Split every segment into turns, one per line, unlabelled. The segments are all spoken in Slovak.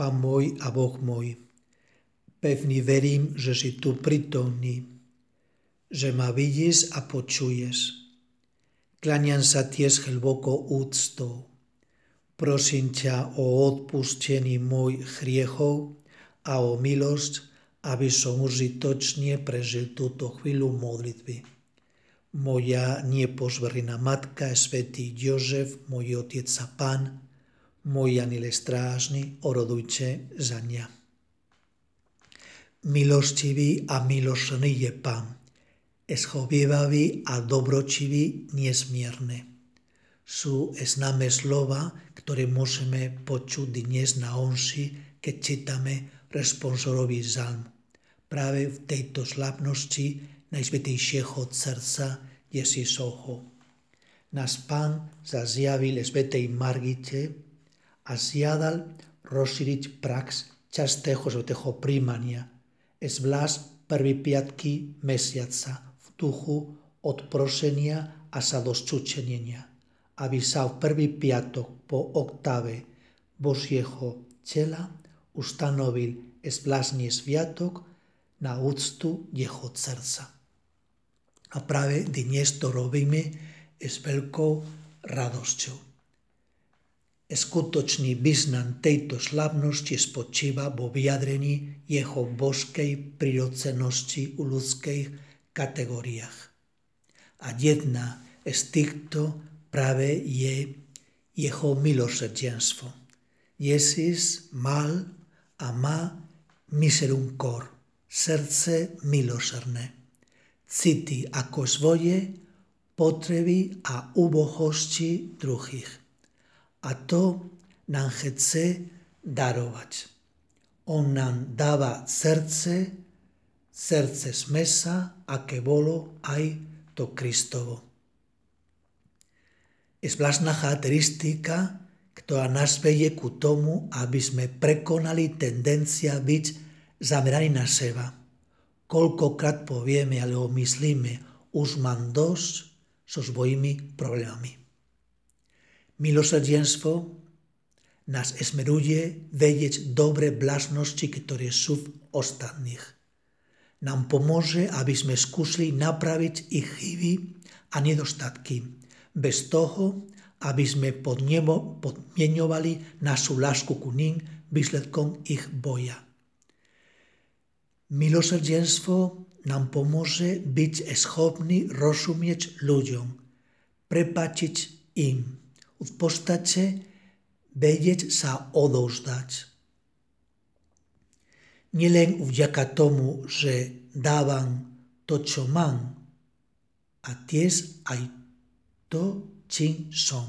Pán môj a Boh môj, pevný verím, že si tu prítomný, že ma vidíš a počuješ. Kláňam sa tiež hlboko úctou. Prosím ťa o odpustení môj hriechov a o milosť, aby som užitočne prežil túto chvíľu modlitby. Moja nepožverná matka, svätý Jožef, môj otec a pán, môj anile strážny, orodujte za mňa. Milostivý a milosný je pán, eschovievavý a dobročivý nesmierne. Sú známe slova, ktoré môžeme počuť dnes na onši, keď čítame responsorový zalm. Práve v tejto slávnosti Najsvetejšieho srdca Ježišovho. Nás Pán zazjavil Svetej Margite zjadal rozšíriť prax častého svetého príjmania, zvlášť prvý piatky mesiaca duchu odprošenia a sadosčučenenia, aby sa v prvý piatok po oktave Božieho tela ustanovil zvláštny sviatok na úctu jeho srdca. A práve dnes to robíme s veľkou radosťou. Skutočný význam tejto slavnosti spočíva vo vyjadrení jeho božskej prirodzenosti u ľudskej kategóriách. A jedna z týchto práve je jeho milosrdenstvo. Jezus mal a má kor, srdce milosrdné. Cíti ako svoje potreby a úbohosti druhých. A to nám chce darovať. On nám dáva srdce, srdce smesa, aké bolo aj to Kristovo. Zvláštna charakteristika, ktorá nás vedie ku tomu, aby sme prekonali tendencia byť zameraní na seba. Koľkokrát povieme alebo myslíme, už mám dosť so svojimi problémami. Milosrdenstvo nás esmeruje vedieť dobre vlastnosti, ktoré sú v ostatných nám pomôže, aby sme skúsili napraviť ich chyby a nedostatky. Bez toho, aby sme podmienovali našu lásku ku ním výsledkom ich boja. Milosrdenstvo nám pomôže byť schopný rozumieť ľuďom, prepatiť im, v podstate vedieť sa odovzdať nielen vďaka tomu, že dávam to, čo mám, a tiež aj to, čím som.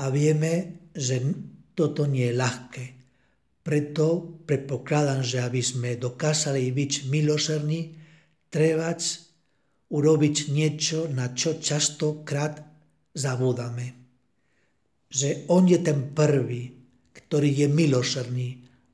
A vieme, že toto nie je ľahké. Preto predpokladám, že aby sme dokázali byť milosrdní, treba urobiť niečo, na čo častokrát zabúdame. Že on je ten prvý, ktorý je milosrdný,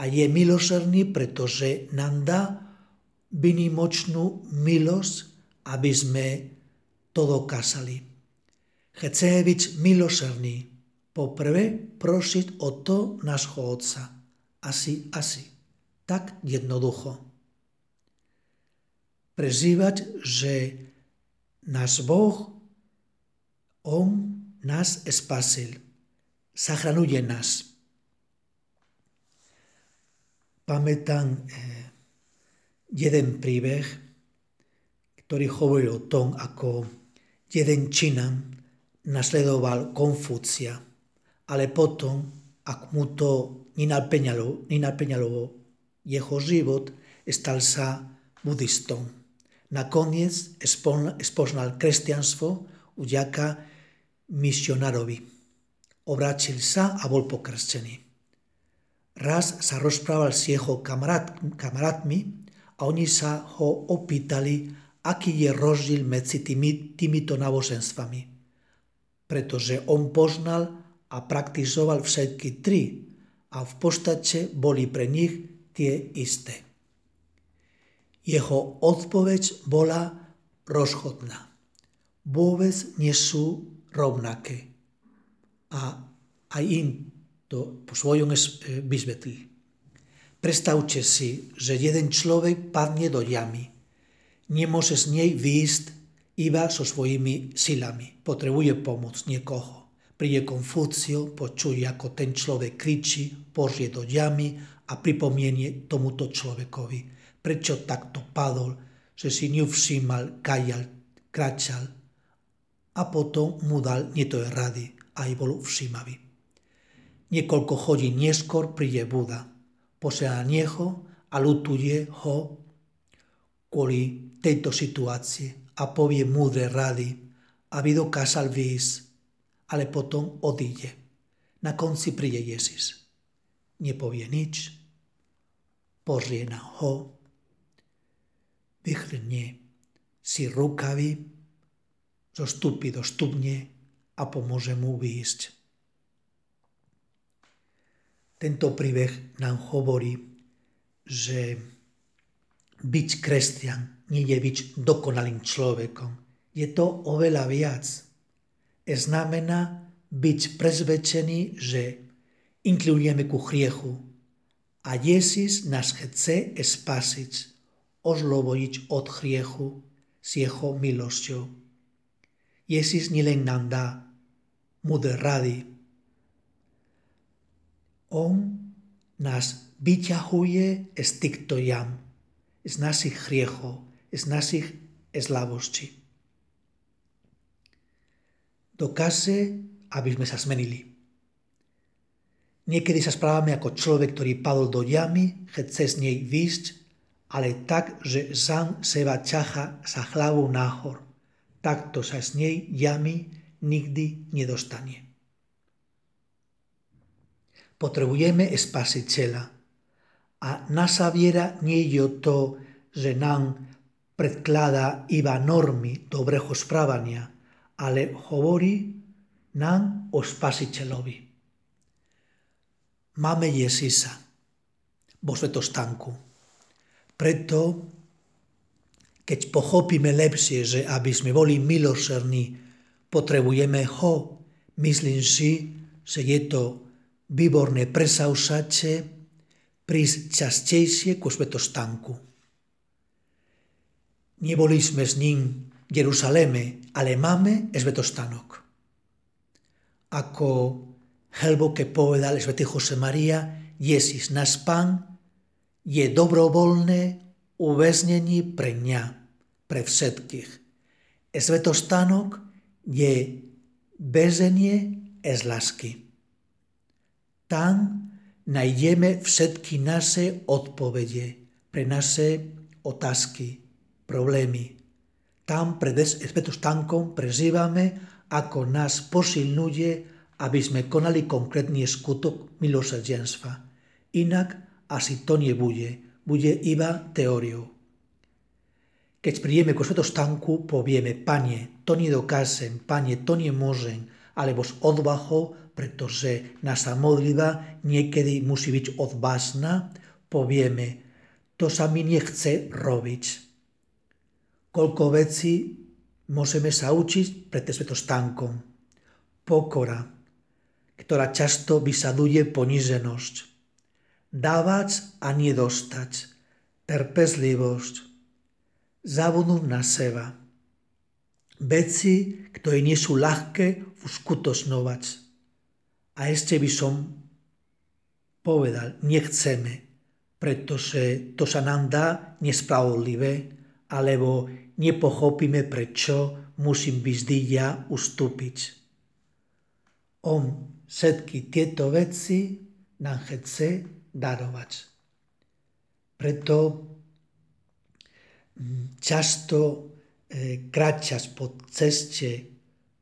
a je milosrdný, pretože nám dá vynimočnú milosť, aby sme to dokázali. Chceme byť milosrdní. Poprvé prosiť o to nášho Otca. Asi, asi. Tak jednoducho. Prežívať, že náš Boh, On nás spasil. Zachranuje nás pamätám eh, jeden príbeh, ktorý hovorí o tom, ako jeden Čínan nasledoval Konfúcia, ale potom, ak mu to nenapeňalo, nenapeňalo jeho život, stal sa budistom. Nakoniec spoznal kresťanstvo vďaka misionárovi. Obrátil sa a bol pokrstený. Raz sa rozprával s jeho kamarát, kamarátmi a oni sa ho opýtali, aký je rozdiel medzi tými, týmito náboženstvami. Pretože on poznal a praktizoval všetky tri a v podstate boli pre nich tie isté. Jeho odpoveď bola rozchodná. Vôbec nie sú rovnaké. A aj im to po svojom vysvetlí. Predstavte si, že jeden človek padne do jamy. Nemôže z nej výjsť iba so svojimi silami. Potrebuje pomoc niekoho. Príde Konfúcio, počuje, ako ten človek kričí, porie do jamy a pripomienie tomuto človekovi, prečo takto padol, že si nevšímal, kajal, kračal a potom mu dal nieto rady a aj bol všímavý. Niekoľko hodín neskôr príde Buda posera nieho a lutuje ho kvôli tejto situácii a povie múdre rady, aby dokázal výjsť, ale potom odíde. Na konci príde Ježiš. Nepovie nič, pozrie na ho, vychrnie si rukavy, zostupí do stupne a pomôže mu výjsť. Tento príbeh nám hovorí, že byť kresťan nie je byť dokonalým človekom. Je to oveľa viac. Znamená byť prezvedčený, že inklujeme ku hriechu a Jezus nás chce spasiť, oslobodiť od hriechu s jeho milosťou. Dá mudré rady, on nás vyťahuje z týchto jam, z našich hriechov, z našich slabostí. Dokáže, aby sme sa zmenili. Sa správame ako človek, ktorý padol do jamy, chce z nej výjsť, ale tak, že sám seba ťaha sa hlavou náhor. Takto sa z nej jamy nikdy nedostane. Potrebujeme spasiteľa. A naša viera nie je to, že nám predkladá iba normy dobrého správania, ale hovorí nám o spasiteľovi. Máme Ježisa vo svetostánku. Preto, keď pochopíme lepšie, že aby sme boli milosrdní, potrebujeme ho, myslím si, že je to výborné presaušače prísť častejšie ku svetostánku. Neboli sme s ním v Jerusaleme, ale máme svetostánok. Ako hlboké povedal svätý Jose Maria, Jezus, náš pán, je dobrovoľné uväznení pre mňa, pre všetkých. Svetostánok je bezenie z lásky. Tam nájdeme všetky naše odpovede pre naše otázky, problémy. Tam pred stánkom prežívame, ako nás posilňuje, aby sme konali konkrétny skutok milosrdenstva. Inak asi to nebude, bude iba teóriou. Keď prídeme k svetostánku, povieme, Panie, to nedokážem, Panie, to nemôžem, alebo s odvahou pretože naša modlitba niekedy musí byť odvážna, povieme, to sa mi nechce robiť. Koľko vecí môžeme sa učiť pred svetostánkom. Pokora, ktorá často vysaduje poniženosť. Dávať a nedostať. Trpezlivosť. Zabudnúť na seba. Veci, ktoré nie sú ľahké uskutočňovať a ešte by som povedal, nechceme, pretože to sa nám dá nespravodlivé, alebo nepochopíme, prečo musím byť ja ustúpiť. On všetky tieto veci nám chce darovať. Preto často e, kráčať po ceste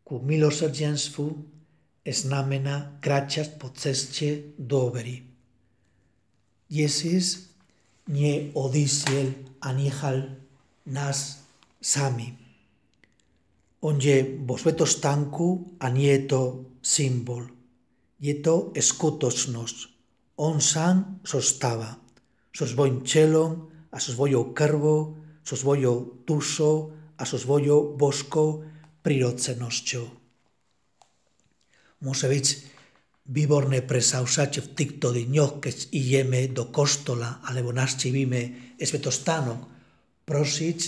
ku milosrdenstvu znamená kráčať po ceste dôvery. Jezus neodišiel a nechal nás sami. On je vo svetostánku a nie je to symbol. Je to skutočnosť. On sám zostáva so svojím čelom a so svojou krvou, so svojou dušou a so svojou božkou prirodzenosťou môže byť výborné presausať v týchto dňoch, keď ideme do kostola alebo navštívime svetostánok, prosiť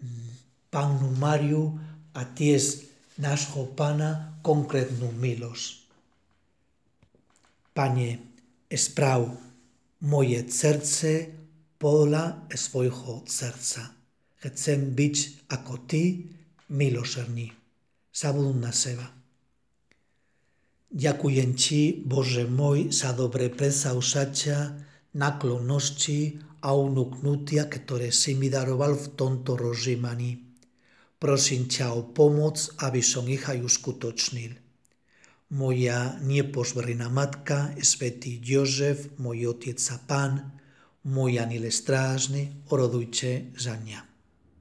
mm, Pánu Máriu a tiež nášho Pána konkrétnu milosť. Pane, sprav moje srdce podľa svojho srdca. Chcem byť ako Ty, milosrdný. Zabudnú na seba. Ďakujem Ti, Bože môj, za dobre presaušatia, naklonosti a unúknutia, ktoré si mi daroval v tomto rozžímaní. Prosím ťa o pomoc, aby som ich aj uskutočnil. Moja nepožverná matka, svätý Jozef, môj otec a pán, môj anil strážny, orodujte za mňa.